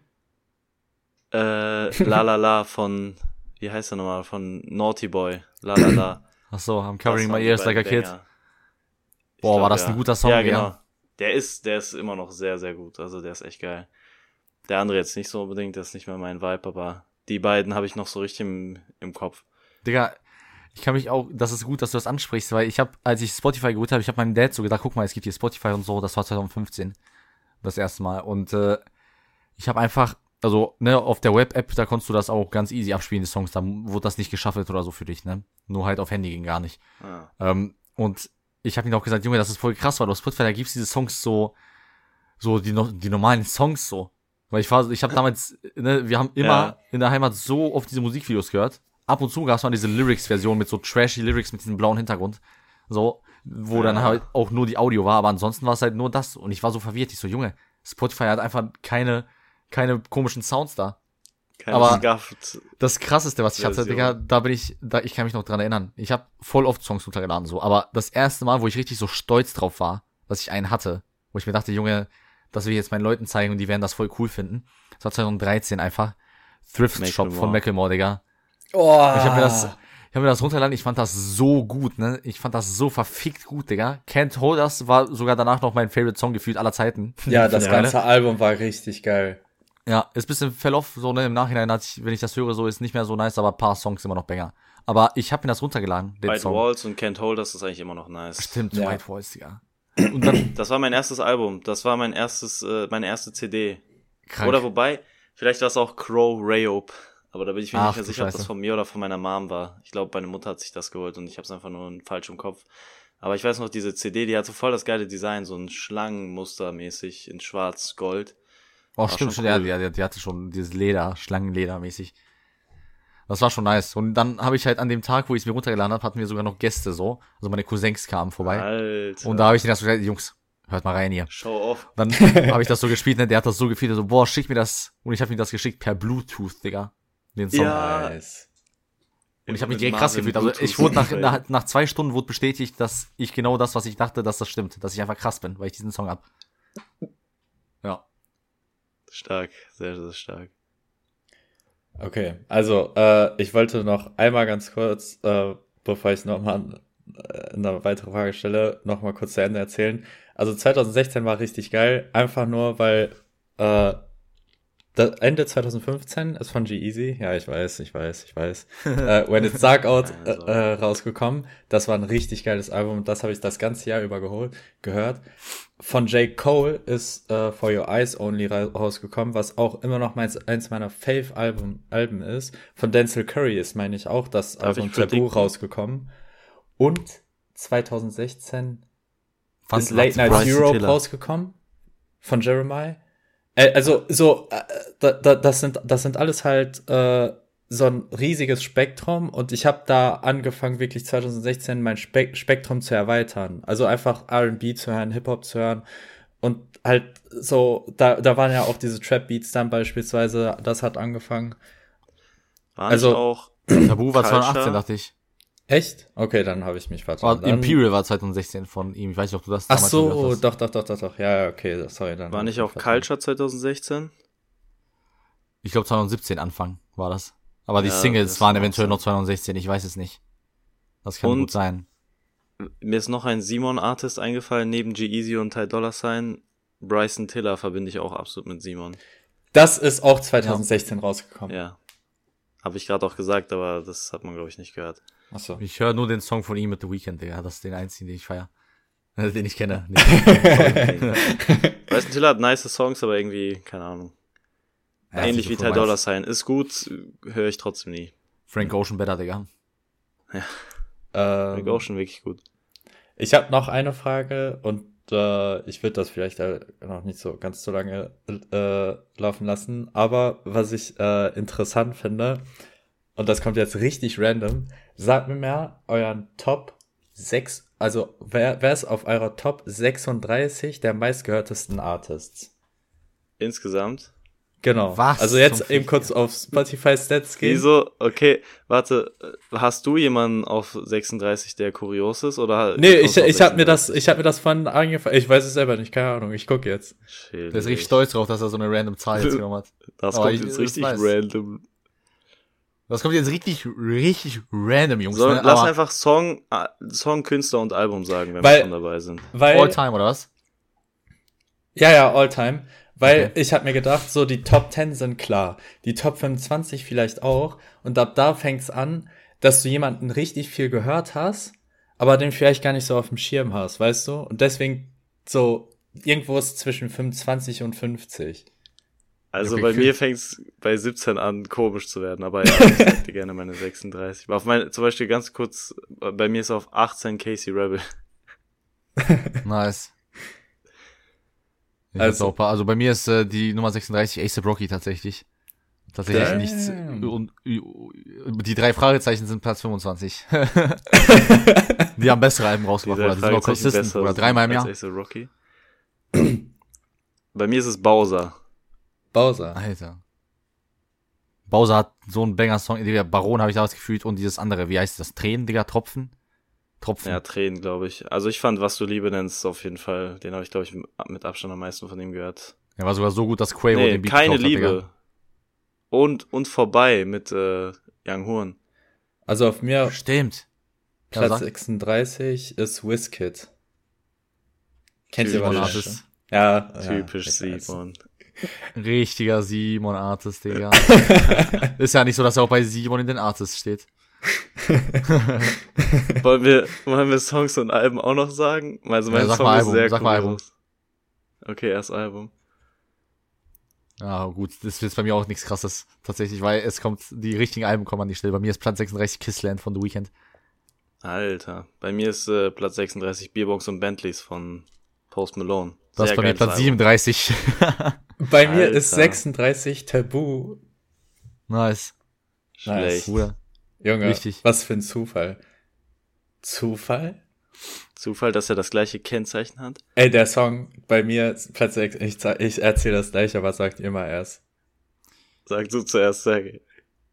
äh, La La La von, wie heißt der nochmal, von Naughty Boy, La La La. Ach so, I'm covering my ears like a kid. Boah, glaub, war das ja. ein guter Song? Ja, genau. Ja. Der ist, der ist immer noch sehr, sehr gut. Also der ist echt geil. Der andere jetzt nicht so unbedingt, der ist nicht mehr mein Vibe, aber die beiden habe ich noch so richtig im, im Kopf. Digga, ich kann mich auch, das ist gut, dass du das ansprichst, weil ich habe, als ich Spotify geholt habe, ich habe meinem Dad so gedacht, guck mal, es gibt hier Spotify und so, das war 2015 das erste Mal und äh, ich habe einfach, also ne, auf der Web-App, da konntest du das auch ganz easy abspielen, die Songs, da wurde das nicht geschaffelt oder so für dich, ne, nur halt auf Handy ging gar nicht. Ja. Ähm, und ich habe ihm auch gesagt, Junge, das ist voll krass, weil auf Spotify, da gibt's diese Songs so, so die, die normalen Songs so, weil ich war, ich habe damals, ne, wir haben immer ja. in der Heimat so oft diese Musikvideos gehört ab und zu gab es mal diese Lyrics-Version mit so trashy Lyrics mit diesem blauen Hintergrund. So, wo ja. dann halt auch nur die Audio war, aber ansonsten war es halt nur das. Und ich war so verwirrt. Ich so, Junge, Spotify hat einfach keine, keine komischen Sounds da. Keine aber Scuffed das krasseste, was ich hatte, Digga, da bin ich, da, ich kann mich noch dran erinnern. Ich habe voll oft Songs runtergeladen, so. Aber das erste Mal, wo ich richtig so stolz drauf war, dass ich einen hatte, wo ich mir dachte, Junge, das will ich jetzt meinen Leuten zeigen und die werden das voll cool finden. Das war 2013 einfach. Thrift Shop von Macklemore, Digga. Oh. Ich habe mir das, ich habe mir das runtergeladen, ich fand das so gut, ne? Ich fand das so verfickt gut, Digga. Can't Hold Us war sogar danach noch mein Favorite Song gefühlt aller Zeiten. Ja, das ganze ne? Album war richtig geil. Ja, ist bisschen Verlauf, so ne, im Nachhinein, hat ich, wenn ich das höre, so ist nicht mehr so nice, aber ein paar Songs immer noch banger. Aber ich habe mir das runtergeladen, den White Song. Walls und Can't Hold Us ist eigentlich immer noch nice. Stimmt, ja. White Walls, Digga. Und dann, das war mein erstes Album, das war mein erstes, äh, meine erste CD. Krank. Oder wobei, vielleicht war es auch Crow Rayope. Aber da bin ich mir Ach, nicht mehr sicher, ob das von mir oder von meiner Mom war. Ich glaube, meine Mutter hat sich das geholt und ich habe es einfach nur falsch im Kopf. Aber ich weiß noch, diese CD, die hat so voll das geile Design, so ein Schlangenmuster mäßig in schwarz-gold. Oh, stimmt schon, cool. ja, die, die hatte schon dieses Leder, Schlangenleder mäßig. Das war schon nice. Und dann habe ich halt an dem Tag, wo ich es mir runtergeladen habe, hatten wir sogar noch Gäste so. Also meine Cousins kamen vorbei. Alter. Und da habe ich denen das gesagt, Jungs, hört mal rein hier. Show off. Dann habe ich das so gespielt, ne? Der hat das so gefühlt, so, boah, schick mir das. Und ich habe ihm das geschickt per Bluetooth, Digga den Song. Ja. Nice. Und ich habe mich direkt krass gefühlt. Also ich wurde nach, nach, nach zwei Stunden wurde bestätigt, dass ich genau das, was ich dachte, dass das stimmt. Dass ich einfach krass bin, weil ich diesen Song hab. Ja. Stark, sehr, sehr stark. Okay, also äh, ich wollte noch einmal ganz kurz, äh, bevor ich nochmal äh, eine weitere Frage stelle, nochmal kurz zu Ende erzählen. Also 2016 war richtig geil, einfach nur, weil äh, das Ende 2015 ist von G-Easy, ja, ich weiß, ich weiß, ich weiß, äh, When It's Dark Out äh, äh, rausgekommen. Das war ein richtig geiles Album, das habe ich das ganze Jahr über geholt, gehört. Von J. Cole ist äh, For Your Eyes Only rausgekommen, was auch immer noch meins, eins meiner Fave-Alben Alben ist. Von Denzel Curry ist, meine ich, auch das Darf Album Tabu rausgekommen. Und 2016 Fand ist Late Night Europe rausgekommen von Jeremiah. Äh, also so, äh, da, da, das sind das sind alles halt äh, so ein riesiges Spektrum und ich habe da angefangen wirklich 2016 mein Spe Spektrum zu erweitern. Also einfach R&B zu hören, Hip Hop zu hören und halt so da da waren ja auch diese Trap Beats dann beispielsweise, das hat angefangen. War also auch Tabu war 2018, dachte ich. Echt? Okay, dann habe ich mich vertan. War, Imperial war 2016 von ihm. Ich weiß nicht, ob du das Ach so, doch, doch, doch, doch, doch. Ja, okay, sorry. Dann war nicht auch Culture 2016? Ich glaube 2017 Anfang war das. Aber die ja, Singles waren eventuell noch 2016, ich weiß es nicht. Das kann und gut sein. Mir ist noch ein Simon-Artist eingefallen, neben G-Easy und Ty Dollar Sign. Bryson Tiller verbinde ich auch absolut mit Simon. Das ist auch 2016 rausgekommen. Ja. Habe ich gerade auch gesagt, aber das hat man, glaube ich, nicht gehört. Achso. Ich höre nur den Song von ihm mit The Weeknd, Digga. Das ist den einzigen, den ich feier. Den ich kenne. Nee. Weißt du, Tiller hat nice Songs, aber irgendwie, keine Ahnung. Ja, Ähnlich ich wie. Ty Dollar Sign. Ist gut, höre ich trotzdem nie. Frank Ocean better, Digga. Frank Ähm, Ocean wirklich gut. ich habe noch eine Frage und äh, ich würde das vielleicht noch nicht so ganz so lange äh, laufen lassen. Aber was ich äh, interessant finde, und das kommt jetzt richtig random, sagt mir mal euren Top 6, also wer, wer ist auf eurer Top 36 der meistgehörtesten Artists? Insgesamt. Genau. Was Also jetzt zum eben kurz auf Spotify Stats gehen. Wieso? Okay, warte. Hast du jemanden auf 36, der kurios ist? Oder Nee, ich, ich habe mir 36? das, ich habe mir das von angefangen. Ich weiß es selber nicht, keine Ahnung. Ich gucke jetzt. Schwierig. Der ist richtig stolz drauf, dass er so eine random Zahl jetzt genommen hat. Das Aber kommt ich- jetzt das richtig weiß. random. Das kommt jetzt richtig, richtig random, Jungs. So, ne? lass Aber einfach Song, äh, Song, Künstler und Album sagen, wenn Weil- wir schon dabei sind. Weil All time, oder was? Ja, ja, all time. Weil Okay. ich habe mir gedacht, so die Top 10 sind klar. Die Top 25 vielleicht auch. Und ab da fängt's an, dass du jemanden richtig viel gehört hast, aber den vielleicht gar nicht so auf dem Schirm hast, weißt du? Und deswegen so irgendwo ist zwischen 25 und 50. Also Okay, bei mir fängt's bei 17 an, komisch zu werden, aber ja, ich dir gerne meine 36. Aber auf meine, zum Beispiel ganz kurz, äh, bei mir ist auf 18 Casey Rebel. Nice. Ich Also- auch paar, also bei mir ist äh, die Nummer 36 Ace Rocky tatsächlich. Tatsächlich Damn. nichts. Und die drei Fragezeichen sind Platz 25. die haben bessere Alben rausgebracht, oder? Die sind noch consistent, oder dreimal im Jahr. Bei mir ist es Bowser. Bowser. Alter. Bowser hat so einen Banger-Song, Digga, Baron habe ich damals gefühlt und dieses andere, wie heißt das? Tränen, Digga, Tropfen? Tropfen. Ja, Tränen, glaube ich. Also ich fand, was du Liebe nennst, auf jeden Fall. Den habe ich, glaube ich, mit Abstand am meisten von ihm gehört. Er war sogar so gut, dass Quavo Nee, den Beat keine gekauft hat, Digga. Liebe. Und, und vorbei mit äh, Young Horn. Also auf mir Stimmt. Ja, Platz sag. 36 ist Wizkid. Kennt ihr Typisch. wahrscheinlich? Ja. Typisch ja. Simon. Richtiger Simon Artist, Digga. ist ja nicht so, dass er auch bei Simon in den Artist steht. Wollen wir, wollen wir Songs und Alben auch noch sagen? Also mein Ja, sag Song mal ist Album, sehr sag mal kurios. Okay, erst Album. Ja, gut, das ist bei mir auch nichts krasses, tatsächlich, weil es kommt, die richtigen Alben kommen an die Stelle. Bei mir ist Platz 36 Kissland von The Weeknd. Alter. Bei mir ist äh, Platz 36 Beerbox und Bentleys von Post Malone. Das ist Sehr bei mir Platz Album. 37. Bei mir ist Alter. 36 Tabu. nice. Schlecht. Bruder. Junge, Richtig. was für ein Zufall. Zufall? Zufall, dass er das gleiche Kennzeichen hat. Ey, der Song bei mir ist Platz 6. Ich, sag- ich erzähle das gleich, aber sagt ihr mal erst. Sag du zuerst, Sergej.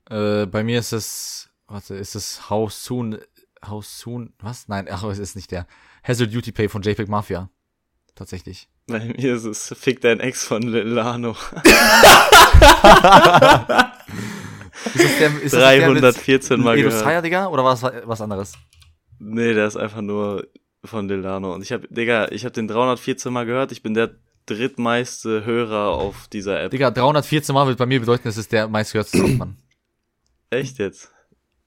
Äh, bei mir ist es, warte, ist es How Soon, How Soon, was? Nein, ach, es ist nicht der. Hazard Duty Pay von JPEG Mafia. Tatsächlich. Bei mir ist es Fick dein Ex von Lilano. Ist das der, ist das der mit 314 Mal Edo gehört. Sire, Digga, oder was, was anderes? Nee, der ist einfach nur von Lilano. Und ich hab, Digga, ich hab den 314 Mal gehört. Ich bin der drittmeiste Hörer auf dieser App. Digga, 314 Mal wird bei mir bedeuten, es ist der meistgehörte Song, Mann. Echt jetzt?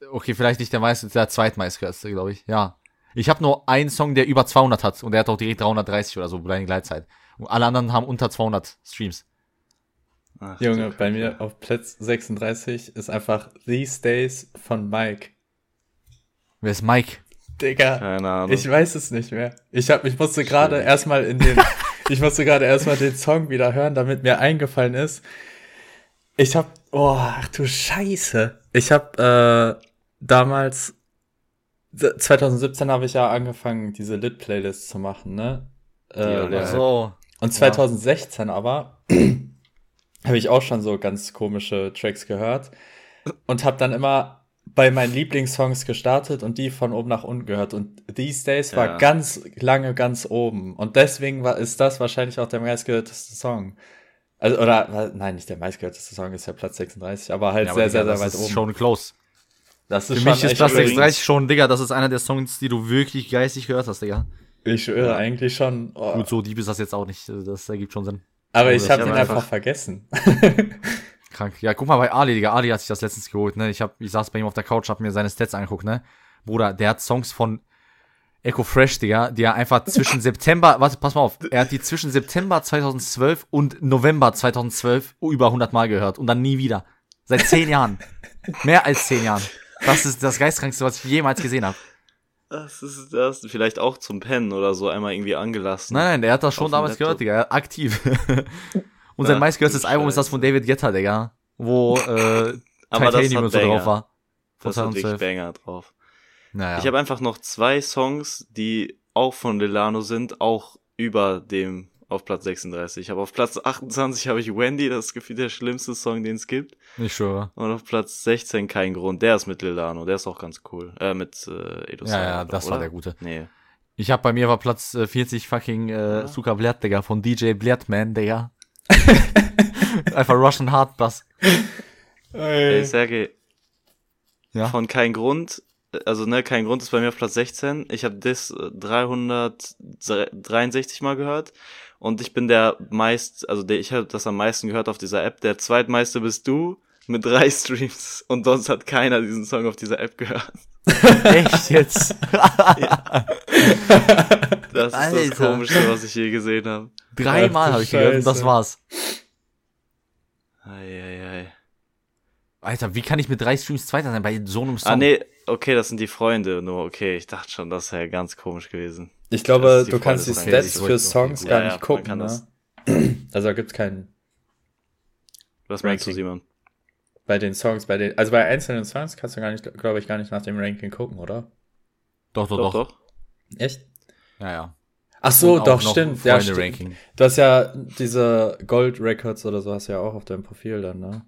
Okay, vielleicht nicht der meiste, der zweitmeistgehörte, glaube ich. Ja. Ich habe nur einen Song, der über 200 hat und der hat auch direkt 330 oder so bei der Gleitzeit. Und alle anderen haben unter 200 Streams. Ach, Junge, bei mir auf Platz 36 ist einfach These Days von Mike. Wer ist Mike? Digga, Keine Ahnung. ich weiß es nicht mehr. Ich hab, ich musste gerade erstmal in den, ich musste gerade erstmal den Song wieder hören, damit mir eingefallen ist. Ich hab, oh, ach du Scheiße. Ich hab, äh, damals, 2017 habe ich ja angefangen, diese Lit-Playlist zu machen, ne? Äh, so. Und 2016 aber habe ich auch schon so ganz komische Tracks gehört und habe dann immer bei meinen Lieblingssongs gestartet und die von oben nach unten gehört. Und These Days war Ja. ganz lange ganz oben. Und deswegen war, ist das wahrscheinlich auch der meistgehörteste Song. Also, oder, nein, nicht der meistgehörteste Song, ist ja Platz 36, aber halt Ja, aber sehr, sehr, sehr das weit ist oben. schon close. Das Für ist mich schon ist übrigens- 36 schon, Digga, das ist einer der Songs, die du wirklich geistig gehört hast, Digga. Ich schwöre eigentlich schon. Oh. Gut, so deep ist das jetzt auch nicht. also Das ergibt schon Sinn. Aber Oh, ich habe hab ihn einfach- einfach vergessen. Krank. Ja, guck mal bei Ali, Digga. Ali hat sich das letztens geholt, ne? Ich, hab, ich saß bei ihm auf der Couch, hab mir seine Stats angeguckt, ne? Bruder, der hat Songs von Echo Fresh, Digga, die er einfach zwischen September, warte, pass mal auf, er hat die zwischen September 2012 und November 2012 über 100 Mal gehört und dann nie wieder. Seit zehn Jahren. Mehr als zehn Jahren. Das ist das Geistkrankste, was ich jemals gesehen habe. Das ist das. Vielleicht auch zum Pennen oder so einmal irgendwie angelassen. Nein, nein, der hat das schon damals gehört, Digga, aktiv. und sein meistgehörtes Album ist das von David Guetta, Digga, wo äh, Aber Titanium und so drauf war. Von Das hat wirklich 2012. Banger drauf. Naja. Ich habe einfach noch zwei Songs, die auch von Delano sind, auch über dem auf Platz 36. Ich habe auf Platz 28 habe ich Wendy, das ist gefühlt der schlimmste Song, den es gibt. ich schwöre. Und auf Platz 16 kein Grund. Der ist mit Delano, der ist auch ganz cool. Äh, mit äh, Edo Ja, ja, das war oder? der gute. Nee. Ich hab bei mir war Platz äh, 40 fucking äh, Ja. Suka Blatt, Digga, von DJ Blattman, Digga. Einfach Russian Hard Bass. Ey, Sergej, Ja. von kein Grund, also ne, kein Grund ist bei mir auf Platz 16. Ich habe das äh, 363 Mal gehört und ich bin der meist, also der, ich habe das am meisten gehört auf dieser App. Der zweitmeiste bist du mit drei Streams und sonst hat keiner diesen Song auf dieser App gehört. Echt jetzt? Das ist Alter. das Komischste, was ich je gesehen habe. Dreimal habe ich gehört und das Scheiße. war's. Eieiei. Alter, wie kann ich mit drei Streams Zweiter sein bei so einem Song? Ah nee, okay, das sind die Freunde nur. Okay, ich dachte schon, das wäre ganz komisch gewesen. Ich glaube, du kannst die Stats Okay, für Songs gut. gar Ja, nicht gucken, kann ne? Also gibt's keinen. Was meinst du. Simon? Bei den Songs, bei den, also bei einzelnen Songs kannst du gar nicht, glaube ich, gar nicht nach dem Ranking gucken, oder? Doch, doch, Doch, doch. doch. Echt? Ja, ja. Ach so, doch, stimmt. Ja, stimmt. Ranking. Du hast ja diese Gold Records oder so hast du ja auch auf deinem Profil dann, ne?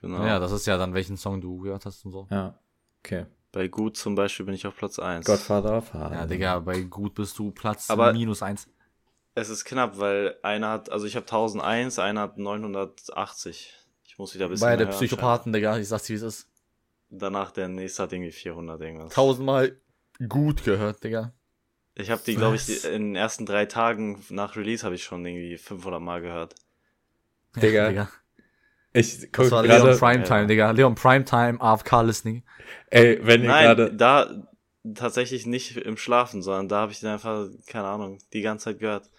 Genau. Ja, das ist ja dann, welchen Song du gehört hast und so. Ja. Okay. Bei Gut zum Beispiel bin ich auf Platz 1. Godfather of Harlem. Ja, Digga, bei gut bist du Platz Aber- minus eins. Es ist knapp, weil einer hat, also ich habe 1001, einer hat 980. Ich muss wieder ein bisschen Beide Psychopathen, Digga, ich sag's wie es ist. Danach der nächste hat irgendwie 400 irgendwas. Tausendmal gut gehört, Digga. Ich habe die, glaube ich, die, in den ersten drei Tagen nach Release habe ich schon irgendwie 500 Mal gehört. Digga. Ich guck Das war Leon gerade, Primetime, Ja. Digga. Leon Primetime, AFK Listening. ey, wenn ihr Nein, gerade, da tatsächlich nicht im Schlafen, sondern da habe ich den einfach, keine Ahnung, die ganze Zeit gehört.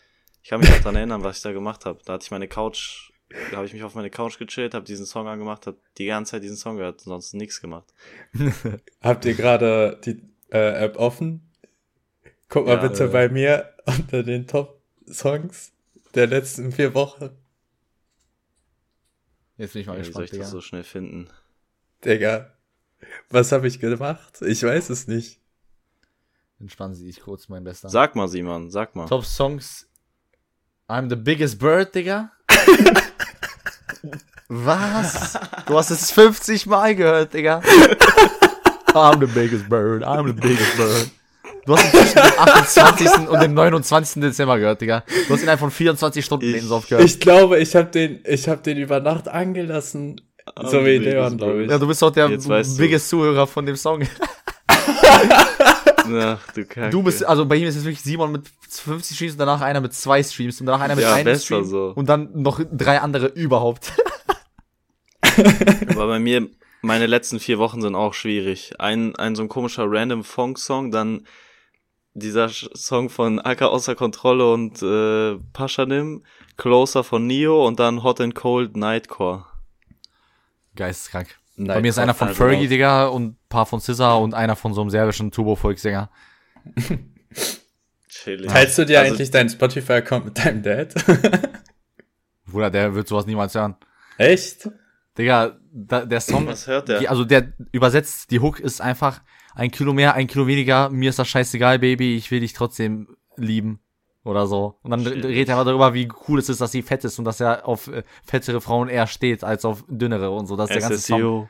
Ich kann mich auch daran erinnern, was ich da gemacht habe. Da hatte ich meine Couch, da habe ich mich auf meine Couch gechillt, habe diesen Song angemacht, habe die ganze Zeit diesen Song gehört, sonst nichts gemacht. habt ihr gerade die äh, App offen? Guck mal Ja, bitte äh. bei mir unter den Top-Songs der letzten vier Wochen. Jetzt bin ich mal Wie soll gespannt, ich das Digga. so schnell finden? Digga. Was habe ich gemacht? Ich weiß es nicht. Entspannen Sie sich kurz, mein Bester. Sag mal, Simon, sag mal. Top Songs. I'm the biggest bird, Digga. Was? Du hast es 50 Mal gehört, Digga. I'm the biggest bird, I'm the biggest bird. Du hast ihn zwischen dem 28. und dem 29. Dezember gehört, Digga. Du hast ihn einfach von 24 Stunden Ich- oft gehört. Ich glaube, ich habe den, ich habe den über Nacht angelassen. I'm so wie biggest Leon, glaube ich. ja, du bist auch der weißt du. biggest Zuhörer von dem Song. Ach, du Kacke. Du bist, also bei ihm ist es wirklich Simon mit 50 Streams und danach einer mit zwei Streams und danach einer mit Ja, einem besser Stream so. und dann noch drei andere überhaupt. Aber bei mir, meine letzten vier Wochen sind auch schwierig. Ein, ein so ein komischer random Funk-Song, dann dieser Song von Acker außer Kontrolle und äh, Paschanim, Closer von Neo und dann Hot and Cold Nightcore. Geisteskrank. Nein, Bei mir ist einer von also Fergie, raus. Digga, und ein paar von Scissor und einer von so einem serbischen Turbo-Volkssänger. Chillig. Teilst du dir Also, eigentlich deinen Spotify-Account mit deinem Dad? Bruder, der wird sowas niemals hören. Echt? Digga, da, der Song, Was hört der? die, also der übersetzt, die Hook ist einfach ein Kilo mehr, ein Kilo weniger, mir ist das scheißegal, Baby, ich will dich trotzdem lieben. Oder so. Und dann Shit. redet er mal darüber, wie cool es ist, dass sie fett ist und dass er auf äh, fettere Frauen eher steht als auf dünnere und so. Das ist der ganze Song.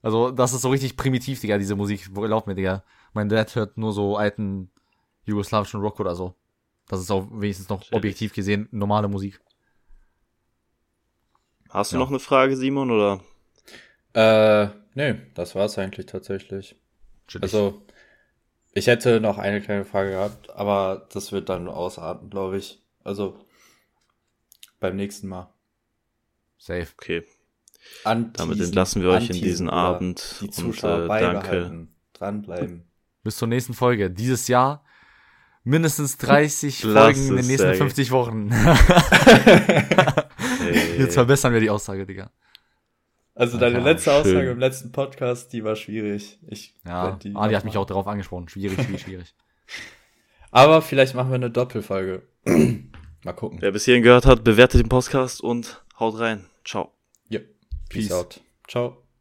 Also, das ist so richtig primitiv, Digga, diese Musik. Glaub mir, Digga. Mein Dad hört nur so alten jugoslawischen Rock oder so. Das ist auch wenigstens noch Chillig. objektiv gesehen normale Musik. Hast du Ja. noch eine Frage, Simon, oder? Äh, nee, das war's eigentlich tatsächlich. Chillig. Also, ich hätte noch eine kleine Frage gehabt, aber das wird dann ausarten, glaube ich. Also, beim nächsten Mal. Safe. Okay. Anteasen, Damit entlassen wir euch in diesen. Abend Die und Zuschauer äh, danke. Dranbleiben. Bis zur nächsten Folge. Dieses Jahr mindestens 30 Lass Folgen in den nächsten Sergej. 50 Wochen. Jetzt verbessern wir die Aussage, Digga. Also deine Ja, letzte schön. Aussage im letzten Podcast, die war schwierig. Ich Ja, die Adi hat noch mich auch darauf angesprochen. Schwierig, schwierig, schwierig. Aber vielleicht machen wir eine Doppelfolge. Mal gucken. Wer bis hierhin gehört hat, bewertet den Podcast und haut rein. Ciao. Ja. Peace Peace. out. Ciao.